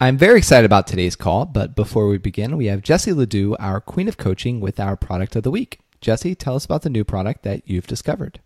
I'm very excited about today's call, but before we begin, we have Jesse Ledoux, our queen of coaching, with our product of the week. Jesse, tell us about the new product that you've discovered.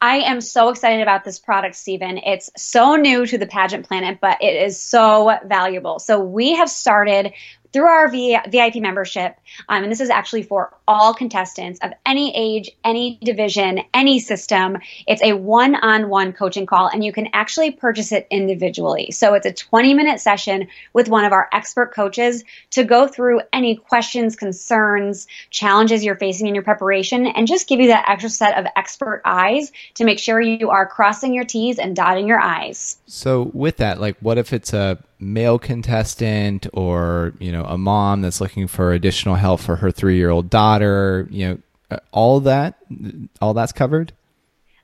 I am so excited about this product, Stephen. It's so new to the pageant planet, but it is so valuable. So we have started through our VIP membership, um, and this is actually for all contestants of any age, any division, any system. It's a one on one coaching call, and you can actually purchase it individually. So it's a 20 minute session with one of our expert coaches to go through any questions, concerns, challenges you're facing in your preparation, and just give you that extra set of expert eyes to make sure you are crossing your T's and dotting your I's. So, with that, like, what if it's a male contestant or you know a mom that's looking for additional help for her three year old daughter you know uh, all that all that's covered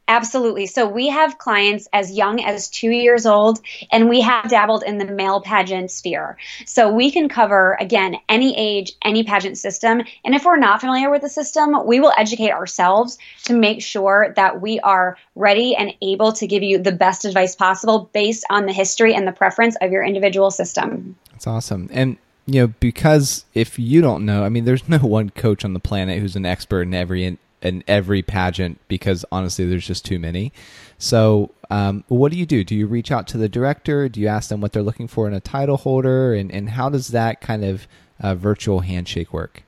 Absolutely. So we have clients as young as two years old, and we have dabbled in the male pageant sphere. So we can cover, again, any age, any pageant system. And if we're not familiar with the system, we will educate ourselves to make sure that we are ready and able to give you the best advice possible based on the history and the preference of your individual system. That's awesome. And you know, because if you don't know, I mean, there's no one coach on the planet who's an expert in every in every pageant because honestly, there's just too many. So, um, what do you do? Do you reach out to the director? Do you ask them what they're looking for in a title holder? And, and how does that kind of uh, virtual handshake work?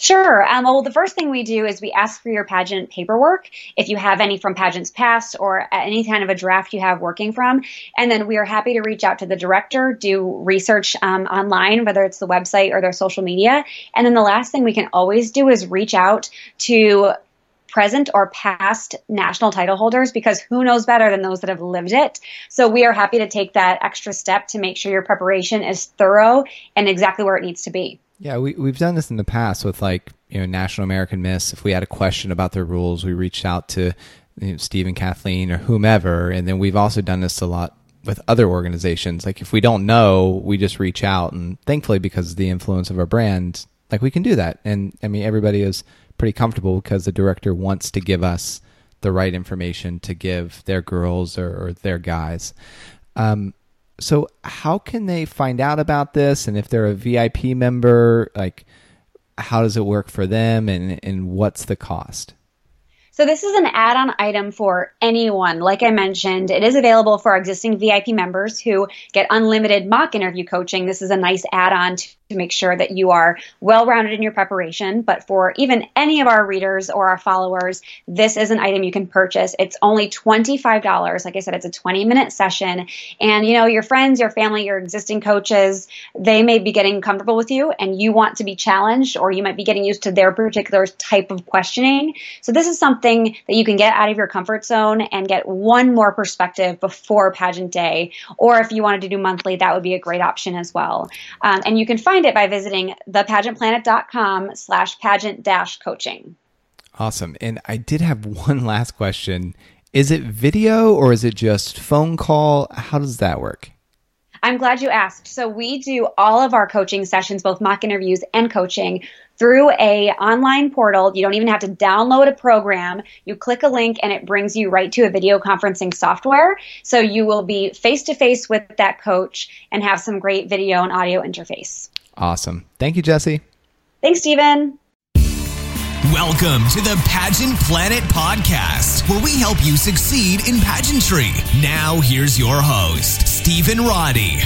Sure. Um, well, the first thing we do is we ask for your pageant paperwork, if you have any from pageants past or any kind of a draft you have working from. And then we are happy to reach out to the director, do research um, online, whether it's the website or their social media. And then the last thing we can always do is reach out to present or past national title holders because who knows better than those that have lived it. So we are happy to take that extra step to make sure your preparation is thorough and exactly where it needs to be. Yeah, we we've done this in the past with like you know National American Miss. If we had a question about their rules, we reached out to you know, Steve and Kathleen or whomever, and then we've also done this a lot with other organizations. Like if we don't know, we just reach out, and thankfully because of the influence of our brand, like we can do that. And I mean, everybody is pretty comfortable because the director wants to give us the right information to give their girls or, or their guys. Um, so how can they find out about this and if they're a vip member like how does it work for them and and what's the cost so this is an add-on item for anyone. Like I mentioned, it is available for our existing VIP members who get unlimited mock interview coaching. This is a nice add-on to to make sure that you are well rounded in your preparation. But for even any of our readers or our followers, this is an item you can purchase. It's only $25. Like I said, it's a 20 minute session. And you know, your friends, your family, your existing coaches, they may be getting comfortable with you and you want to be challenged or you might be getting used to their particular type of questioning. So this is something that you can get out of your comfort zone and get one more perspective before pageant day. Or if you wanted to do monthly, that would be a great option as well. Um, and you can find find it by visiting thepageantplanet.com slash pageant dash coaching. Awesome. And I did have one last question. Is it video or is it just phone call? How does that work? I'm glad you asked. So we do all of our coaching sessions, both mock interviews and coaching, through a online portal. You don't even have to download a program. You click a link and it brings you right to a video conferencing software. So you will be face to face with that coach and have some great video and audio interface. Awesome. Thank you, Jesse. Thanks, Stephen. Welcome to the Pageant Planet Podcast, where we help you succeed in pageantry. Now, here's your host, Stephen Roddy.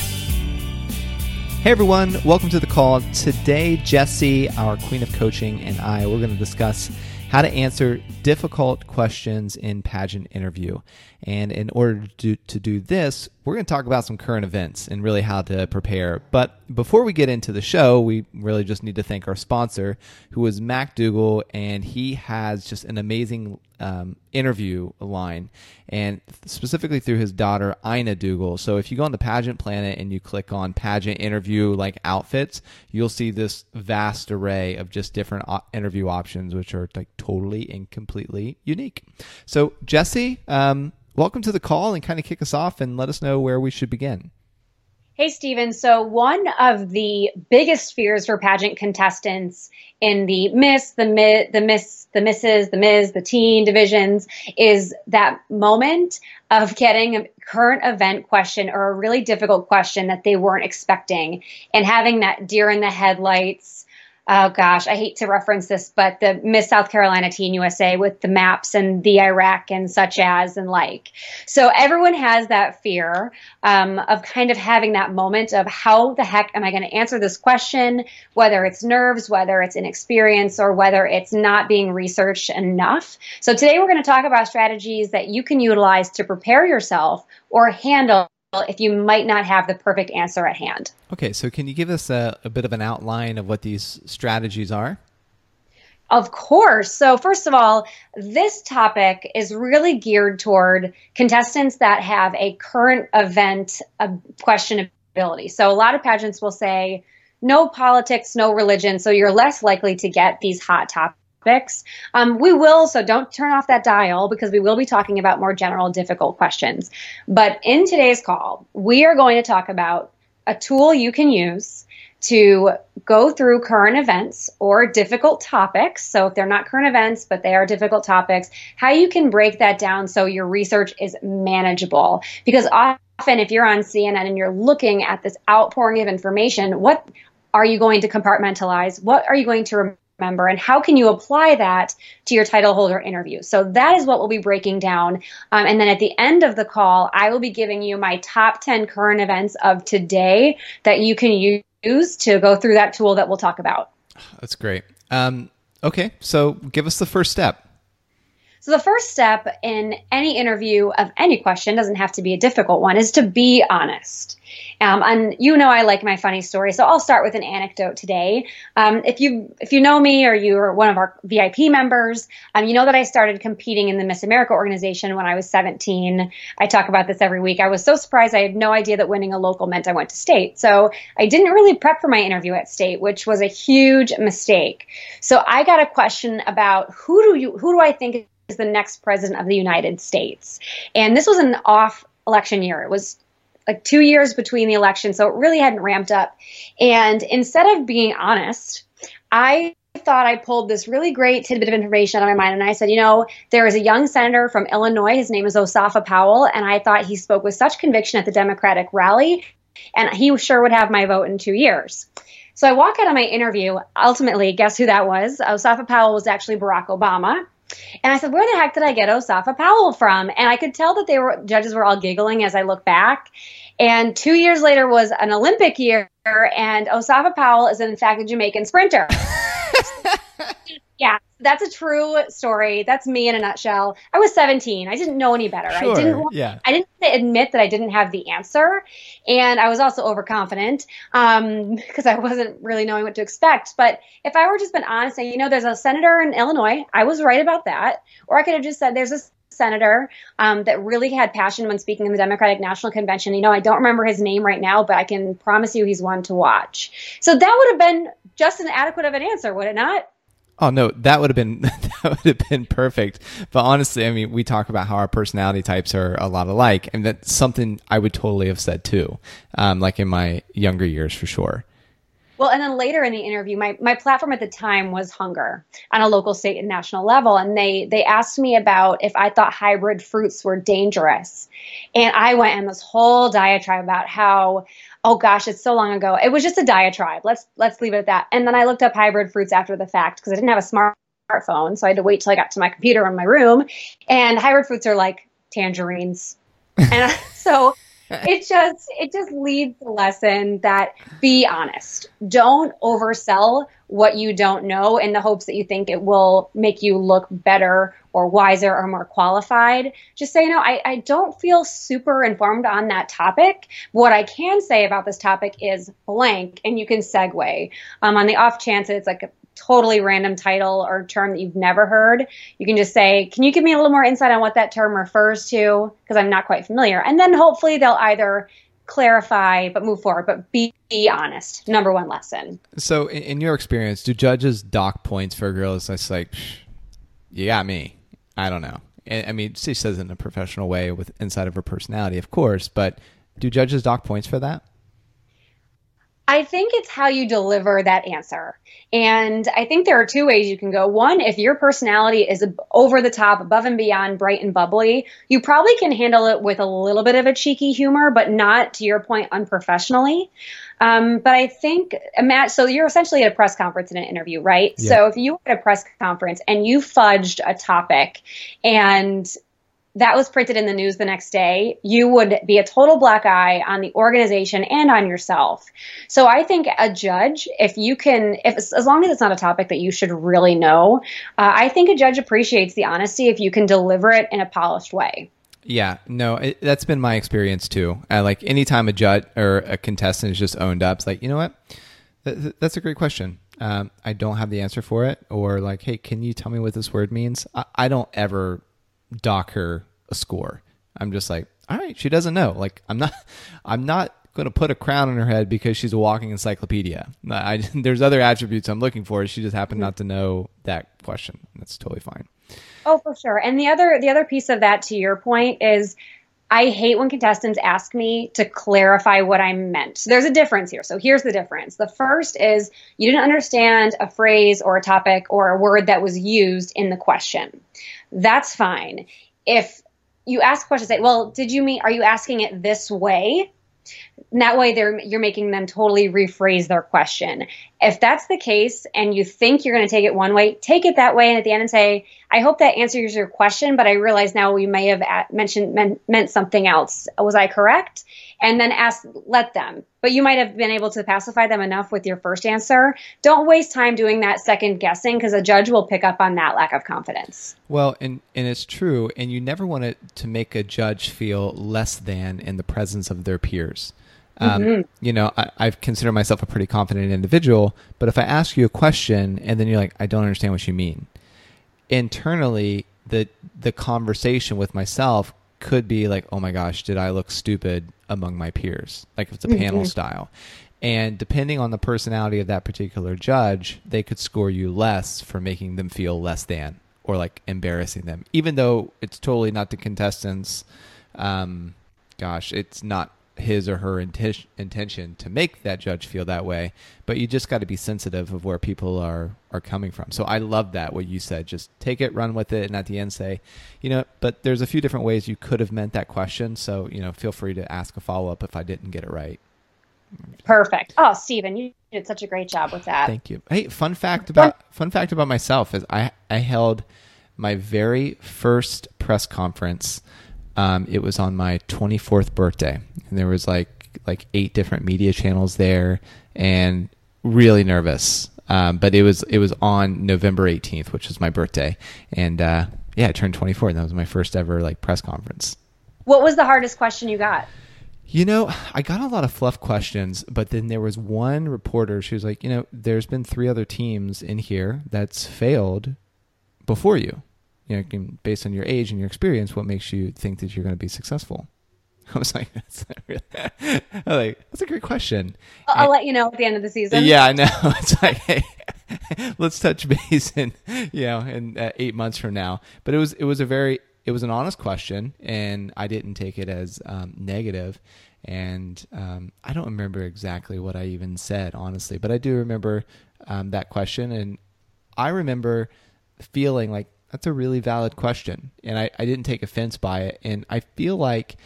Hey everyone, welcome to the call. Today, Jesse, our queen of coaching, and I, we're going to discuss how to answer difficult questions in pageant interview. And in order to do, to do this, we're going to talk about some current events and really how to prepare. But before we get into the show, we really just need to thank our sponsor, who is Mac Duggal, and he has just an amazing um, interview line, and specifically through his daughter Ieena Duggal. So if you go on the Pageant Planet and you click on Pageant Interview like outfits, you'll see this vast array of just different interview options, which are like totally and completely unique. So Jesse, Um, welcome to the call and kind of kick us off and let us know where we should begin. Hey, Stephen. So, one of the biggest fears for pageant contestants in the Miss, the Mi- the Miss, the Misses, the Ms, the Teen divisions is that moment of getting a current event question or a really difficult question that they weren't expecting and having that deer in the headlights oh gosh, I hate to reference this, but the Miss South Carolina Teen USA with the maps and the Iraq and such as and like. So everyone has that fear um, of kind of having that moment of how the heck am I going to answer this question, whether it's nerves, whether it's inexperience, or whether it's not being researched enough. So today we're going to talk about strategies that you can utilize to prepare yourself or handle if you might not have the perfect answer at hand. Okay, so can you give us a, a bit of an outline of what these strategies are? Of course. So, first of all, this topic is really geared toward contestants that have a current event uh, questionability. So, a lot of pageants will say, no politics, no religion. So, you're less likely to get these hot topics topics. Um, we will, so don't turn off that dial because we will be talking about more general, difficult questions. But in today's call, we are going to talk about a tool you can use to go through current events or difficult topics. So if they're not current events, but they are difficult topics, how you can break that down so your research is manageable. Because often if you're on CNN and you're looking at this outpouring of information, what are you going to compartmentalize? What are you going to member and how can you apply that to your title holder interview? So that is what we'll be breaking down. Um, and then at the end of the call i will be giving you my top 10 current events of today that you can use to go through that tool that we'll talk about. That's great. Um, okay so give us the first step so the first step in any interview of any question doesn't have to be a difficult one is to be honest. Um, and you know I like my funny story, so I'll start with an anecdote today. Um, if you if you know me or you're one of our VIP members, um, you know that I started competing in the Miss America organization when I was 17. I talk about this every week. I was so surprised I had no idea that winning a local meant I went to state. So I didn't really prep for my interview at state, which was a huge mistake. So I got a question about who do you who do I think is the next president of the United States. And this was an off election year. It was like two years between the election, so it really hadn't ramped up. And instead of being honest, I thought I pulled this really great tidbit of information out of my mind. And I said, you know, there is a young senator from Illinois. His name is Asafa Powell. And I thought he spoke with such conviction at the Democratic rally. And he sure would have my vote in two years. So I walk out of my interview. Ultimately, guess who that was? Asafa Powell was actually Barack Obama. And I said, where the heck did I get Asafa Powell from? And I could tell that they were judges were all giggling as I look back. And two years later was an Olympic year, and Asafa Powell is in fact a Jamaican sprinter. yeah, that's a true story. That's me in a nutshell. I was 17. I didn't know any better. Sure, I didn't. Yeah. I didn't admit that I didn't have the answer, and I was also overconfident because um, I wasn't really knowing what to expect. But if I were just been honest, and you know, there's a senator in Illinois. I was right about that, or I could have just said there's a senator um, that really had passion when speaking in the Democratic National Convention. You know, I don't remember his name right now, but I can promise you he's one to watch. So that would have been just an adequate of an answer, would it not? Oh no, that would have been that would have been perfect. But honestly, I mean, we talk about how our personality types are a lot alike, and that's something I would totally have said too, um, like in my younger years for sure. Well, and then later in the interview, my, my platform at the time was hunger on a local, state, and national level. And they, they asked me about if I thought hybrid fruits were dangerous. And I went in this whole diatribe about how, oh gosh, it's so long ago. It was just a diatribe. Let's, let's leave it at that. And then I looked up hybrid fruits after the fact because I didn't have a smartphone. So I had to wait till I got to my computer in my room. And hybrid fruits are like tangerines. and so it just it just leads the lesson that be honest. Don't oversell what you don't know in the hopes that you think it will make you look better or wiser or more qualified. Just say, no, I, I don't feel super informed on that topic. What I can say about this topic is blank, and you can segue. Um, on the off chance that it's like totally random title or term that you've never heard, you can just say, Can you give me a little more insight on what that term refers to? Because I'm not quite familiar. And then hopefully they'll either clarify but move forward but be, be honest. Number one lesson. So in, in, your experience do judges dock points for girls that's like you got me. I don't know. I mean she says it in a professional way with inside of her personality of course but do judges dock points for that I think it's how you deliver that answer. And I think there are two ways you can go. One, if your personality is over the top, above and beyond, bright and bubbly, you probably can handle it with a little bit of a cheeky humor, but not, to your point, unprofessionally. Um, but I think, Matt, so you're essentially at a press conference in an interview, right? Yeah. So if you were at a press conference and you fudged a topic and that was printed in the news the next day, you would be a total black eye on the organization and on yourself. So I think a judge, if you can, if as long as it's not a topic that you should really know, uh, I think a judge appreciates the honesty if you can deliver it in a polished way. Yeah, no, it, that's been my experience too. Uh, like anytime a judge or a contestant is just owned up, it's like, you know what? Th- that's a great question. Um, I don't have the answer for it. Or like, hey, can you tell me what this word means? I, I don't ever dock her a score. I'm just like, all right, she doesn't know. Like, I'm not, I'm not going to put a crown on her head because she's a walking encyclopedia. I, there's other attributes I'm looking for. She just happened not to know that question. That's totally fine. Oh, for sure. And the other the other piece of that to your point is I hate when contestants ask me to clarify what I meant. So there's a difference here. So here's the difference. The first is you didn't understand a phrase or a topic or a word that was used in the question. That's fine. If you ask questions like, well, did you mean, are you asking it this way? And that way they're you're making them totally rephrase their question. If that's the case and you think you're going to take it one way, take it that way and at the end and say, I hope that answers your question, but I realize now we may have mentioned meant something else. Was I correct? And then ask let them. But you might have been able to pacify them enough with your first answer. Don't waste time doing that second guessing because a judge will pick up on that lack of confidence. Well, and and it's true, and you never want it to make a judge feel less than in the presence of their peers. Um, mm-hmm. You know, I, I consider myself a pretty confident individual, but if I ask you a question and then you're like, I don't understand what you mean, internally, the the conversation with myself could be like, oh my gosh, did I look stupid among my peers? Like if it's a mm-hmm. panel style. And depending on the personality of that particular judge, they could score you less for making them feel less than or like embarrassing them, even though it's totally not the contestants. Um, gosh, it's not his or her inti- intention to make that judge feel that way but you just got to be sensitive of where people are are coming from. So i love that what you said just take it run with it and at the end say you know but there's a few different ways you could have meant that question so you know feel free to ask a follow-up if i didn't get it right. Perfect. Oh stephen you did such a great job with that. Thank you. Hey fun fact about fun fact about myself is i i held my very first press conference um, it was on my 24th birthday, and there was like like eight different media channels there, and really nervous. Um, but it was it was on November 18th, which was my birthday, and uh, yeah, I turned 24, and that was my first ever like press conference. What was the hardest question you got? You know, I got a lot of fluff questions, but then there was one reporter. She was like, you know, there's been three other teams in here that's failed before you you know, based on your age and your experience, what makes you think that you're going to be successful? I was like, that's really, like, that's a great question. I'll, I'll, let you know at the end of the season. Yeah, I know. It's like, hey, let's touch base in, you know, in uh, eight months from now. But it was, it was a very, it was an honest question, and I didn't take it as um, negative. And um, I don't remember exactly what I even said, honestly, but I do remember um, that question, and I remember feeling like that's a really valid question. And I, I didn't take offense by it. And I feel like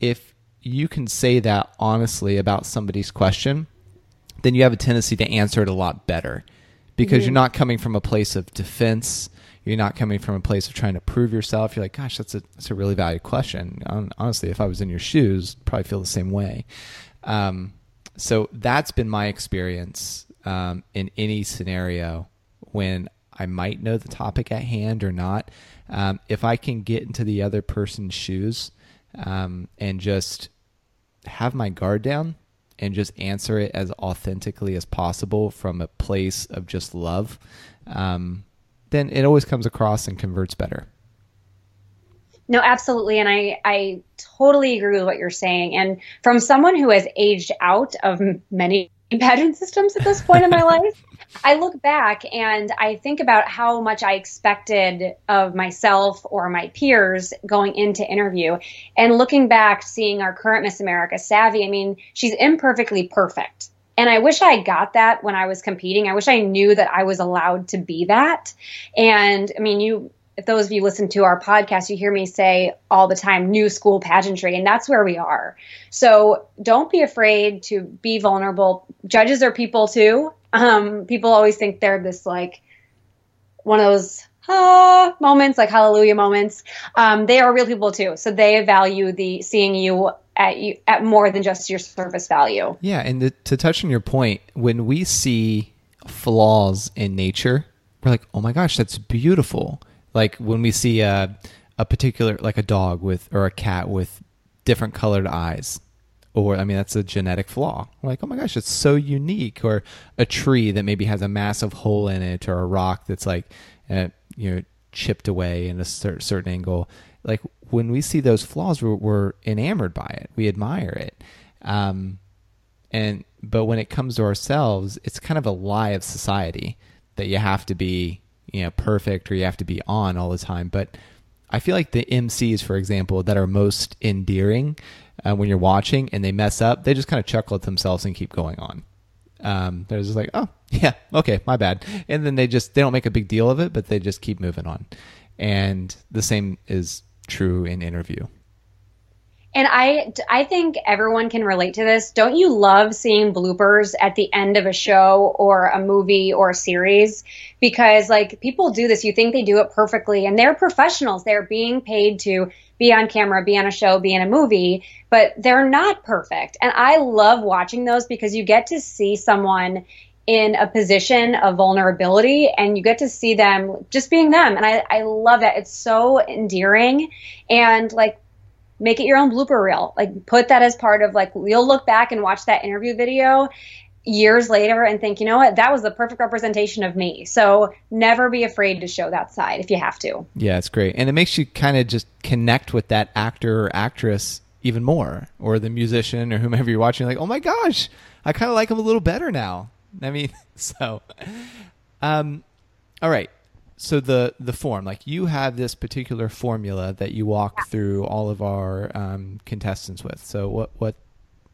if you can say that honestly about somebody's question, then you have a tendency to answer it a lot better because mm-hmm. you're not coming from a place of defense. You're not coming from a place of trying to prove yourself. You're like, gosh, that's a that's a really valued question. Honestly, if I was in your shoes, probably feel the same way. Um, so that's been my experience um, in any scenario when I might know the topic at hand or not. Um, if I can get into the other person's shoes um, and just have my guard down and just answer it as authentically as possible from a place of just love, um, then it always comes across and converts better. No, absolutely. And I, I totally agree with what you're saying. And from someone who has aged out of many pageant systems at this point in my life. I look back and I think about how much I expected of myself or my peers going into interview. And looking back, seeing our current Miss America, Savvy, I mean, she's imperfectly perfect. And I wish I got that when I was competing. I wish I knew that I was allowed to be that. And I mean, you if those of you listen to our podcast, you hear me say all the time, new school pageantry, and that's where we are. So don't be afraid to be vulnerable. Judges are people too. Um, people always think they're this like one of those ah, moments, like hallelujah moments. Um, they are real people too. So they value the seeing you at you at more than just your service value. Yeah, and the, to touch on your point, when we see flaws in nature, we're like, oh my gosh, that's beautiful like when we see a a particular like a dog with or a cat with different colored eyes or I mean that's a genetic flaw. Like, oh my gosh, it's so unique. Or a tree that maybe has a massive hole in it, or a rock that's like, uh, you know, chipped away in a certain angle. Like when we see those flaws, we're, we're enamored by it. We admire it. Um, and but when it comes to ourselves, it's kind of a lie of society that you have to be you know perfect or you have to be on all the time. But i feel like the mcs for example that are most endearing uh, when you're watching and they mess up they just kind of chuckle at themselves and keep going on. Um, they're just like oh yeah okay my bad. And then they just they don't make a big deal of it but they just keep moving on. And the same is true in interview and I, I think everyone can relate to this. Don't you love seeing bloopers at the end of a show or a movie or a series? Because like people do this, you think they do it perfectly, and they're professionals. They're being paid to be on camera, be on a show, be in a movie, but they're not perfect. And I love watching those because you get to see someone in a position of vulnerability and you get to see them just being them. And I, I love that. It's so endearing. And like make it your own blooper reel. Like put that as part of like you'll look back and watch that interview video years later and think, you know what, that was the perfect representation of me. So never be afraid to show that side if you have to. Yeah, it's great. And it makes you kind of just connect with that actor or actress even more or the musician or whomever you're watching like, "Oh my gosh, I kind of like him a little better now." I mean, so um all right so the the form like you have this particular formula that you walk yeah. through all of our um, contestants with. So what what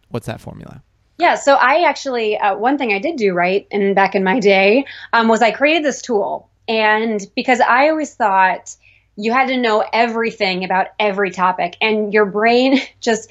what's that formula? Yeah so i actually uh, one thing i did do right and back in my day um, was i created this tool. And because i always thought you had to know everything about every topic and your brain just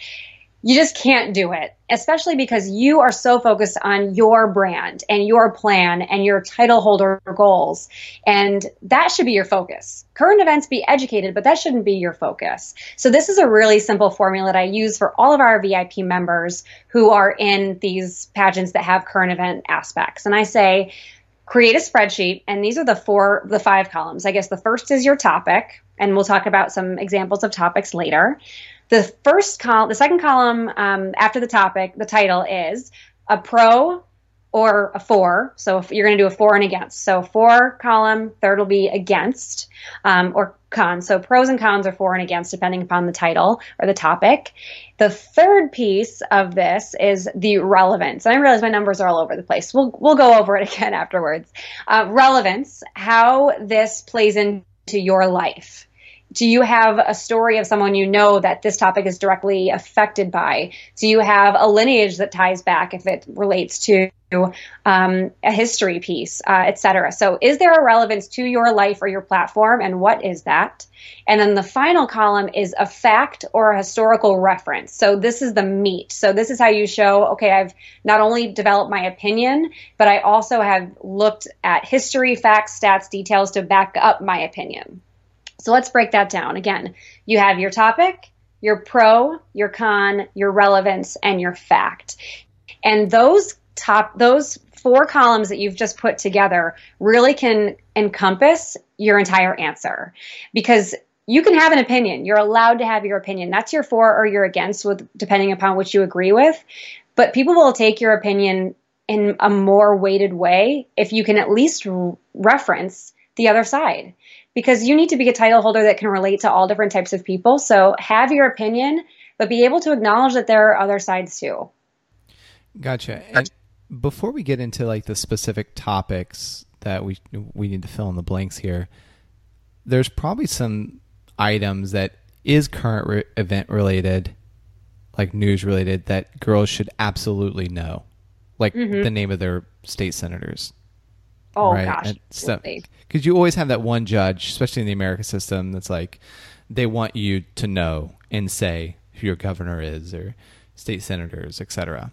you just can't do it, especially because you are so focused on your brand and your plan and your title holder goals. And that should be your focus. Current events be educated, but that shouldn't be your focus. So this is a really simple formula that I use for all of our VIP members who are in these pageants that have current event aspects. And I say, create a spreadsheet and these are the four the five columns i guess the first is your topic and we'll talk about some examples of topics later the first column, the second column um, after the topic, the title is a pro or a for. So if you're going to do a for and against. So for column, third will be against um, or con. So pros and cons are for and against depending upon the title or the topic. The third piece of this is the relevance. And I realize my numbers are all over the place. We'll we'll go over it again afterwards. Uh, relevance, how this plays into your life do you have a story of someone you know that this topic is directly affected by? Do you have a lineage that ties back if it relates to um, a history piece, uh, etc.? So, is there a relevance to your life or your platform, and what is that? And then the final column is a fact or a historical reference. So, this is the meat. So, this is how you show okay, I've not only developed my opinion, but I also have looked at history, facts, stats, details to back up my opinion. So let's break that down. Again, you have your topic, your pro, your con, your relevance, and your fact. And those top, those four columns that you've just put together really can encompass your entire answer because you can have an opinion. You're allowed to have your opinion. That's your for or your against with depending upon which you agree with. But people will take your opinion in a more weighted way if you can at least reference the other side because you need to be a title holder that can relate to all different types of people. So have your opinion, but be able to acknowledge that there are other sides too. Gotcha. And before we get into like the specific topics that we we need to fill in the blanks here, there's probably some items that is current re- event related, like news related, that girls should absolutely know, like mm-hmm. the name of their state senators. Oh right? gosh, because you always have that one judge, especially in the American system, that's like they want you to know and say who your governor is or state senators, etc.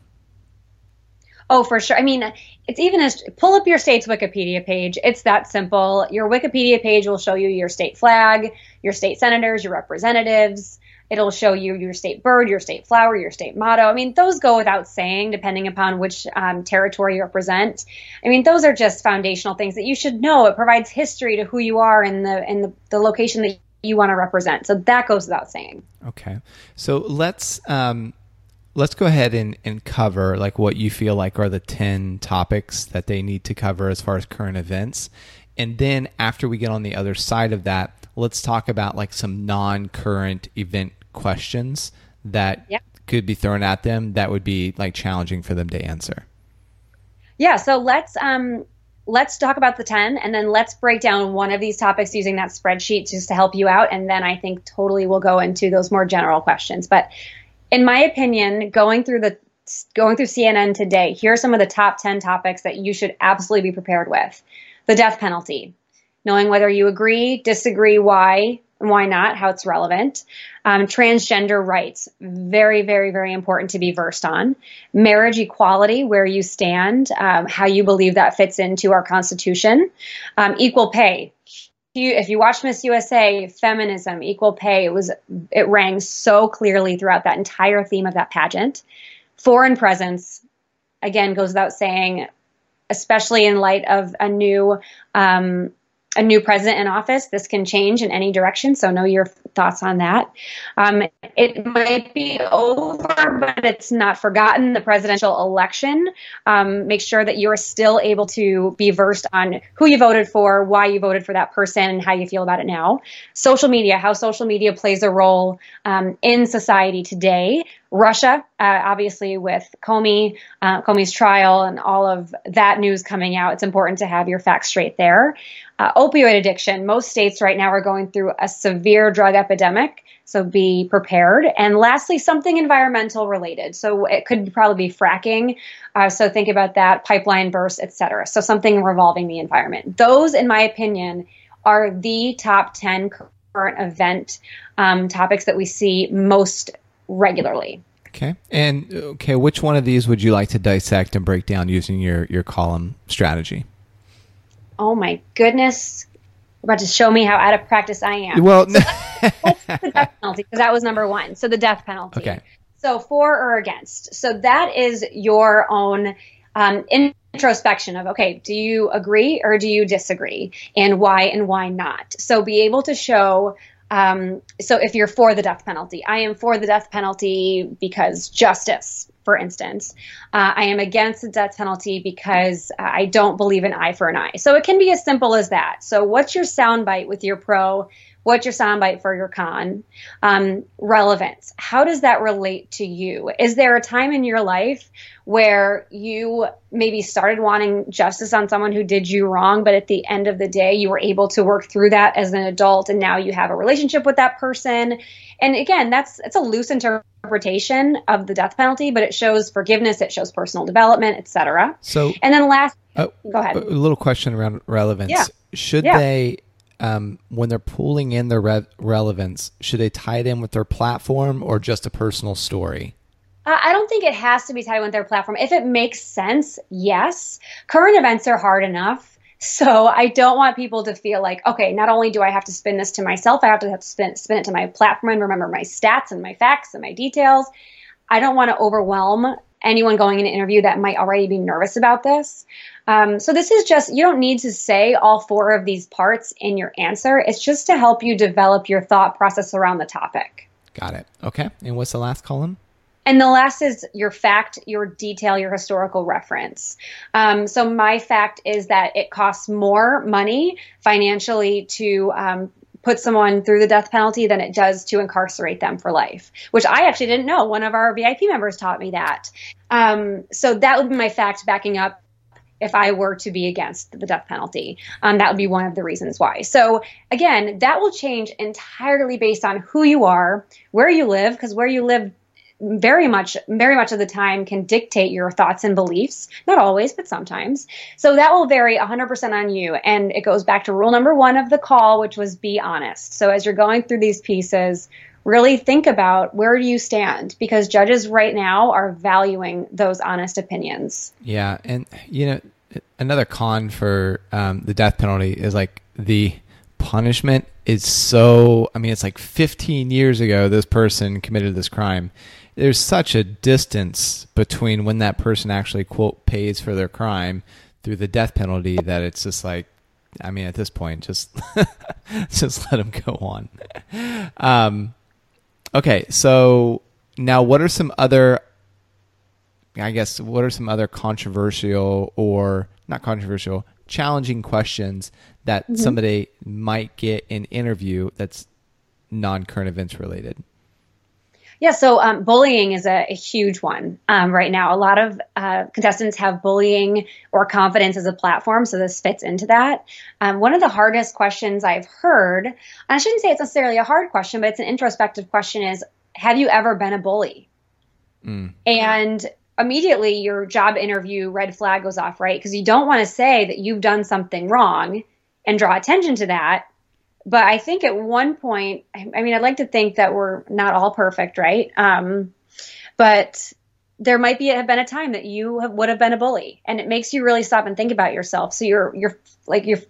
Oh, for sure. I mean, it's even as pull up your state's Wikipedia page. It's that simple. Your Wikipedia page will show you your state flag, your state senators, your representatives. It'll show you your state bird, your state flower, your state motto. I mean, those go without saying, depending upon which um, territory you represent. I mean, those are just foundational things that you should know. It provides history to who you are and the and the, the location that you want to represent. So that goes without saying. Okay, so let's um, let's go ahead and, and cover like what you feel like are the 10 topics that they need to cover as far as current events and then after we get on the other side of that let's talk about like some non-current event questions that yep. could be thrown at them that would be like challenging for them to answer yeah so let's um let's talk about the 10 and then let's break down one of these topics using that spreadsheet just to help you out and then i think totally we'll go into those more general questions but in my opinion, going through the going through CNN today, here are some of the top 10 topics that you should absolutely be prepared with. The death penalty, knowing whether you agree, disagree, why, why not, how it's relevant. Um, transgender rights, very, very, very important to be versed on. Marriage equality, where you stand, um, how you believe that fits into our Constitution. Um, equal pay, if you watch Miss USA, feminism, equal pay, it was it rang so clearly throughout that entire theme of that pageant. Foreign presence, again, goes without saying, especially in light of a new um, a new president in office. This can change in any direction, so know your thoughts on that. Um, it might be over, but it's not forgotten. The presidential election. Um, make sure that you are still able to be versed on who you voted for, why you voted for that person, and how you feel about it now. Social media, how social media plays a role um, in society today. Russia, uh, obviously, with Comey, uh, Comey's trial, and all of that news coming out, it's important to have your facts straight there. Uh, opioid addiction, most states right now are going through a severe drug epidemic, so be prepared. And lastly, something environmental related. So it could probably be fracking. Uh, so think about that, pipeline bursts, etc. So something revolving the environment. Those, in my opinion, are the top 10 current event um, topics that we see most regularly. Okay. And okay, which one of these would you like to dissect and break down using your your column strategy? Oh my goodness. You're about to show me how out of practice I am. Well, so the death penalty because that was number 1. So the death penalty. Okay. So for or against. So that is your own um, introspection of okay, do you agree or do you disagree, and why and why not? So be able to show um, so if you're for the death penalty, I am for the death penalty because justice, for instance. Uh, I am against the death penalty because I don't believe an eye for an eye. So it can be as simple as that. So what's your soundbite with your pro? What's your soundbite for your con? Um, relevance. How does that relate to you? Is there a time in your life where you maybe started wanting justice on someone who did you wrong, but at the end of the day, you were able to work through that as an adult, and now you have a relationship with that person. And again, that's it's a loose interpretation of the death penalty, but it shows forgiveness, it shows personal development, etc. So, and then last, uh, go ahead. A little question around relevance. Yeah. Should yeah. they? Um, when they're pulling in their re- relevance, should they tie it in with their platform or just a personal story? I don't think it has to be tied with their platform. If it makes sense, yes. Current events are hard enough. So I don't want people to feel like, okay, not only do I have to spin this to myself, I have to have to spin, spin it to my platform and remember my stats and my facts and my details. I don't want to overwhelm anyone going in an interview that might already be nervous about this. Um, so this is just, you don't need to say all four of these parts in your answer. It's just to help you develop your thought process around the topic. Got it. Okay. And what's the last column? And the last is your fact, your detail, your historical reference. Um, so my fact is that it costs more money financially to um, put someone through the death penalty than it does to incarcerate them for life, which I actually didn't know. One of our VIP members taught me that. Um, so that would be my fact backing up if I were to be against the death penalty. Um, that would be one of the reasons why. So again, that will change entirely based on who you are, where you live, because where you live very much very much of the time can dictate your thoughts and beliefs. Not always but sometimes. So that will vary 100% on you. And it goes back to rule number 1 of the call which was be honest. So as you're going through these pieces really think about where do you stand? Because judges right now are valuing those honest opinions. Yeah. And you know another con for um, the death penalty is like the punishment is so i mean it's like 15 years ago this person committed this crime there's such a distance between when that person actually quote pays for their crime through the death penalty that it's just like I mean at this point just just let them go on. Um, okay, so now what are some other I guess what are some other controversial or not controversial challenging questions that mm-hmm. somebody might get in interview that's non-current events related? Yeah, so um, bullying is a, a huge one um, right now. A lot of uh, contestants have bullying or confidence as a platform, so this fits into that. Um, one of the hardest questions I've heard, and I shouldn't say it's necessarily a hard question, but it's an introspective question is Have you ever been a bully? Mm. And immediately your job interview red flag goes off, right? Because you don't want to say that you've done something wrong and draw attention to that but I think at one point, I mean, I'd like to think that we're not all perfect, right? Um, but there might be have been a time that you have, would have been a bully, and it makes you really stop and think about yourself. So you're you're like you're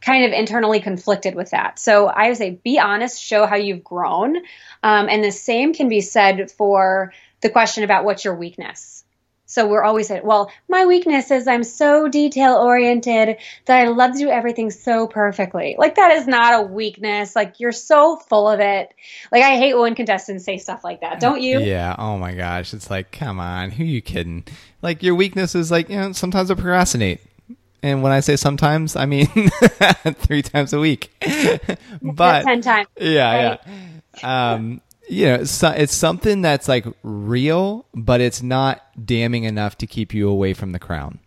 kind of internally conflicted with that. So I would say be honest, show how you've grown, um, and the same can be said for the question about what's your weakness. So we're always saying, well, my weakness is I'm so detail oriented that I love to do everything so perfectly. Like that is not a weakness. Like you're so full of it. Like I hate when contestants say stuff like that. Don't you? Yeah. Oh my gosh. It's like, come on, who you kidding? Like your weakness is like, you know, sometimes I procrastinate. And when I say sometimes, I mean three times a week. but ten times. Yeah, right? yeah. Um, you know, it's, it's something that's like real, but it's not damning enough to keep you away from the crown.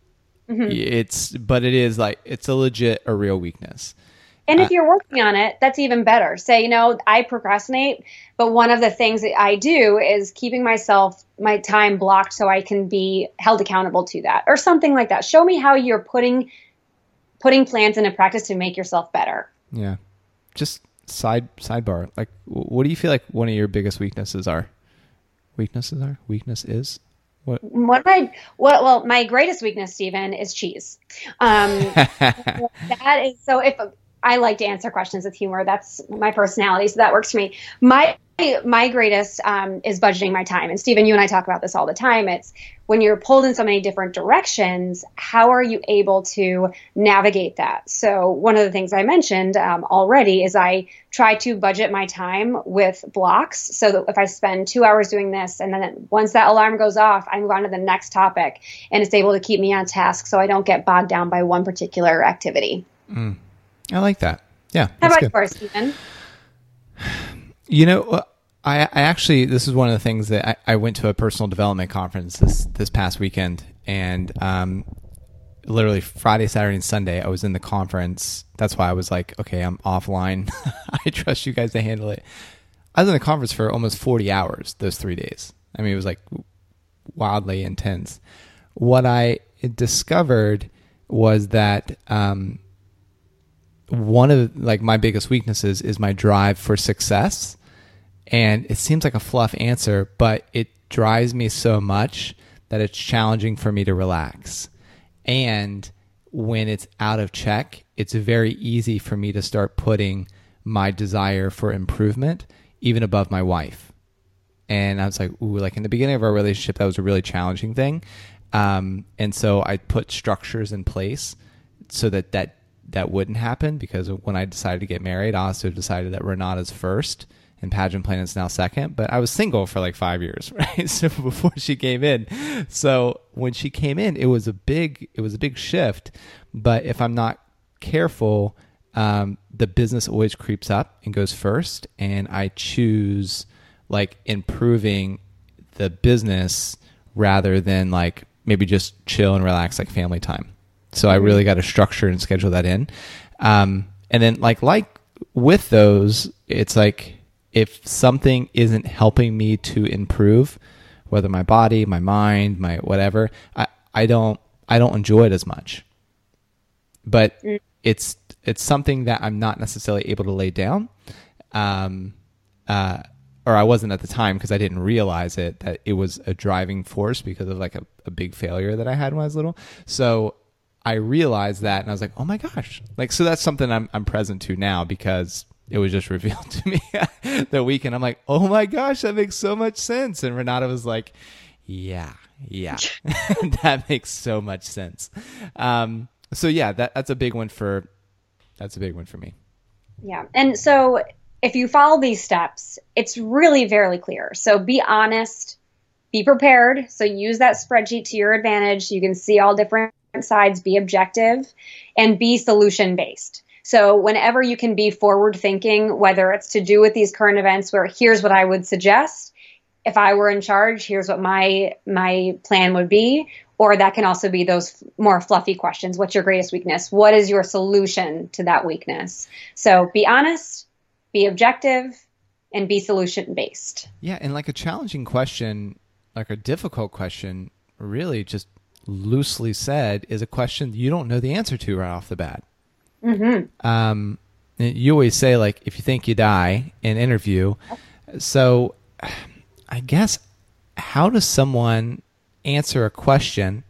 Mm-hmm. It's, but it is like it's a legit, a real weakness. And if you're working on it, that's even better. Say, you know, I procrastinate, but one of the things that I do is keeping myself my time blocked so I can be held accountable to that or something like that. Show me how you're putting putting plans into practice to make yourself better. Yeah. Just side sidebar. Like, what do you feel like one of your biggest weaknesses are? Weaknesses are weakness is what? What my what? Well, my greatest weakness, Stephen, is cheese. Um, that is so. If I like to answer questions with humor, that's my personality, so that works for me. My my greatest um, is budgeting my time. And Stephen, you and I talk about this all the time. It's when you're pulled in so many different directions, how are you able to navigate that? So one of the things I mentioned um, already is I try to budget my time with blocks so that if I spend two hours doing this and then once that alarm goes off, I move on to the next topic and it's able to keep me on task so I don't get bogged down by one particular activity. Mm. I like that. Yeah. How about yours, Stephen? You know, uh, I, I actually this is one of the things that I, I went to a personal development conference this this past weekend, and um, literally Friday, Saturday, and Sunday I was in the conference. That's why I was like, okay, I'm offline. I trust you guys to handle it. I was in the conference for almost 40 hours those three days. I mean, it was like wildly intense. What I discovered was that um, one of like my biggest weaknesses is my drive for success. And it seems like a fluff answer but it drives me so much that it's challenging for me to relax. And when it's out of check it's very easy for me to start putting my desire for improvement even above my wife. And i was like ooh like in the beginning of our relationship that was a really challenging thing. Um, and so i put structures in place so that that that wouldn't happen because when I decided to get married, I also decided that Renata's first and pageant planet's now second. But I was single for like five years, right? So before she came in, so when she came in, it was a big it was a big shift. But if I'm not careful, um, the business always creeps up and goes first, and I choose like improving the business rather than like maybe just chill and relax like family time. So I really got to structure and schedule that in. Um, and then like like with those, it's like if something isn't helping me to improve, whether my body, my mind, my whatever, I, I don't I don't enjoy it as much. But mm. it's it's something that I'm not necessarily able to lay down. Um, uh, or I wasn't at the time because I didn't realize it that it was a driving force because of like a, a big failure that I had when I was little. So I realized that and I was like, oh my gosh. Like, so that's something I'm, I'm present to now because it was just revealed to me the weekend. I'm like, oh my gosh, that makes so much sense. And Renata was like, yeah, yeah, that makes so much sense. Um, so yeah, that, that's a big one for, that's a big one for me. Yeah. And so if you follow these steps, it's really very clear. So be honest, be prepared. So use that spreadsheet to your advantage. You can see all different sides, be objective, and be solution based. So whenever you can be forward thinking, whether it's to do with these current events where here's what I would suggest, if I were in charge, here's what my my plan would be, or that can also be those more fluffy questions. What's your greatest weakness? What is your solution to that weakness? So be honest, be objective, and be solution based. Yeah, and like a challenging question, like a difficult question, really just loosely said, is a question you don't know the answer to right off the bat. Mm-hmm. Um, you always say like, if you think you die in interview. So, I guess how does someone answer a question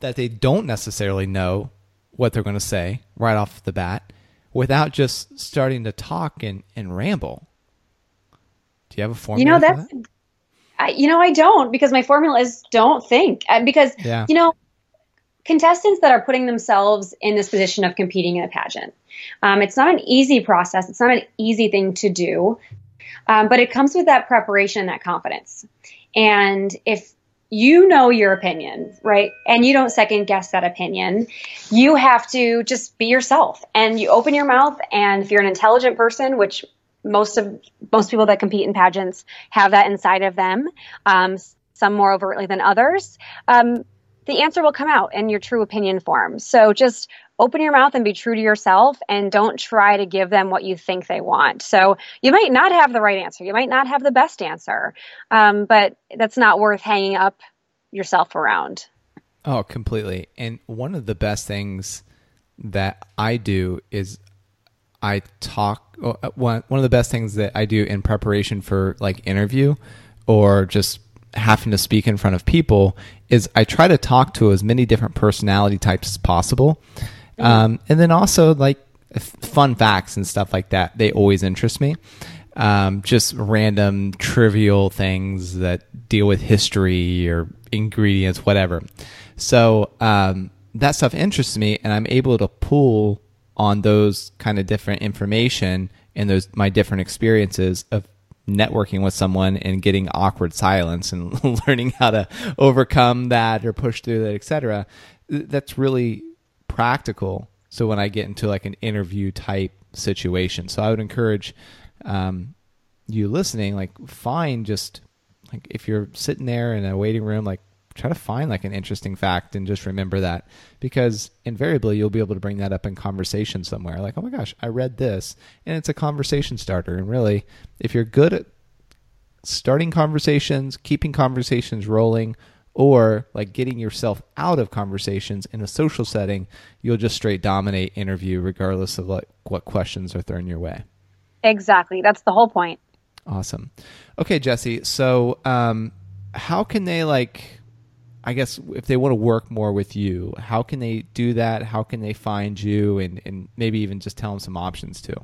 that they don't necessarily know what they're going to say right off the bat without just starting to talk and, and ramble? Do you have a formula? You know, that's that? I, you know, I don't because my formula is don't think. Uh, because, yeah. you know, contestants that are putting themselves in this position of competing in a pageant, um, it's not an easy process. It's not an easy thing to do, um, but it comes with that preparation and that confidence. And if you know your opinion, right? And you don't second guess that opinion. You have to just be yourself and you open your mouth. And if you're an intelligent person, which most of most people that compete in pageants have that inside of them. Um, some more overtly than others. Um, the answer will come out in your true opinion form. So just open your mouth and be true to yourself and don't try to give them what you think they want. So you might not have the right answer. You might not have the best answer. Um, but that's not worth hanging up yourself around. Oh, completely. And one of the best things that I do is I talk. Uh, one one of the best things that I do in preparation for like interview or just having to speak in front of people is I try to talk to as many different personality types as possible, mm-hmm. um, and then also like fun facts and stuff like that. They always interest me. Um, just random trivial things that deal with history or ingredients, whatever. So um, that stuff interests me, and I'm able to pull on those kind of different information and those my different experiences of networking with someone and getting awkward silence and learning how to overcome that or push through that, etc. That's really practical. So when I get into like an interview type situation, so I would encourage um, you listening, like find just like if you're sitting there in a waiting room, like try to find like an interesting fact and just remember that. Because invariably you'll be able to bring that up in conversation somewhere. Like oh my gosh i read this and it's a conversation starter. And really if you're good at starting conversations keeping conversations rolling or like getting yourself out of conversations in a social setting you'll just straight dominate interview regardless of like what questions are thrown your way. Exactly. That's the whole point. Awesome. Okay jesse so um how can they like I guess if they want to work more with you, how can they do that? How can they find you and, and maybe even just tell them some options too?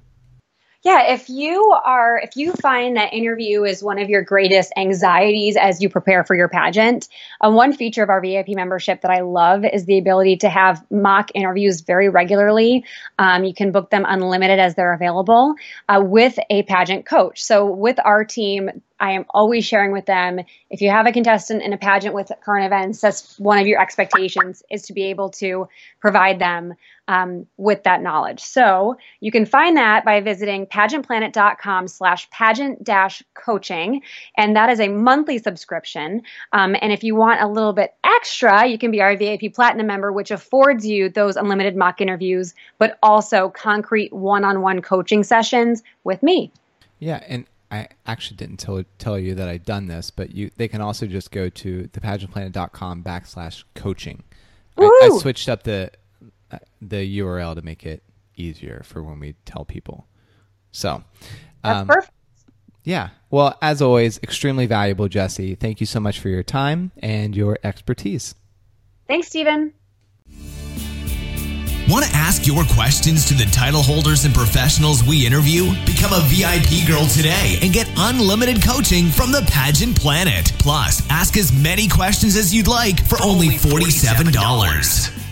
Yeah, if you are, if you find that interview is one of your greatest anxieties as you prepare for your pageant, um, one feature of our VIP membership that I love is the ability to have mock interviews very regularly. Um, you can book them unlimited as they're available uh, with a pageant coach. So with our team, I am always sharing with them. If you have a contestant in a pageant with current events, that's one of your expectations is to be able to provide them um, with that knowledge. So you can find that by visiting pageantplanet.com slash pageant dash coaching. And that is a monthly subscription. Um, and if you want a little bit extra, you can be our VIP Platinum member, which affords you those unlimited mock interviews, but also concrete one on one coaching sessions with me. Yeah. And I actually didn't tell, tell you that I'd done this, but you they can also just go to thepageantplanet.com backslash coaching. I, I switched up the the URL to make it easier for when we tell people. So, um, perfect. Yeah. Well, as always, extremely valuable, Jesse. Thank you so much for your time and your expertise. Thanks, Stephen. Want to ask your questions to the title holders and professionals we interview? Become a VIP girl today and get unlimited coaching from the Pageant Planet. Plus, ask as many questions as you'd like for only $47.